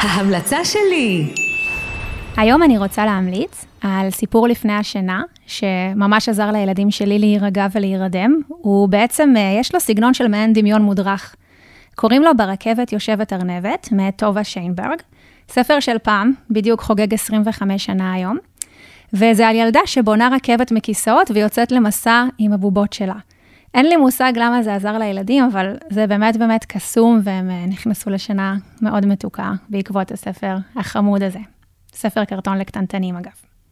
ההמלצה שלי. היום אני רוצה להמליץ על סיפור לפני השינה, שממש עזר לילדים שלי להירגע ולהירדם. הוא בעצם, אה, יש לו סגנון של מעין דמיון מודרך. קוראים לו ברכבת יושבת ארנבת, מאת טובה שיינברג. ספר של פעם, בדיוק חוגג 25 שנה היום. וזה על ילדה שבונה רכבת מכיסאות ויוצאת למסע עם הבובות שלה. אין לי מושג למה זה עזר לילדים, אבל זה באמת באמת קסום, והם אה, נכנסו לשינה מאוד מתוקה בעקבות הספר החמוד הזה. ספר קרטון לקטנטנים, אגב.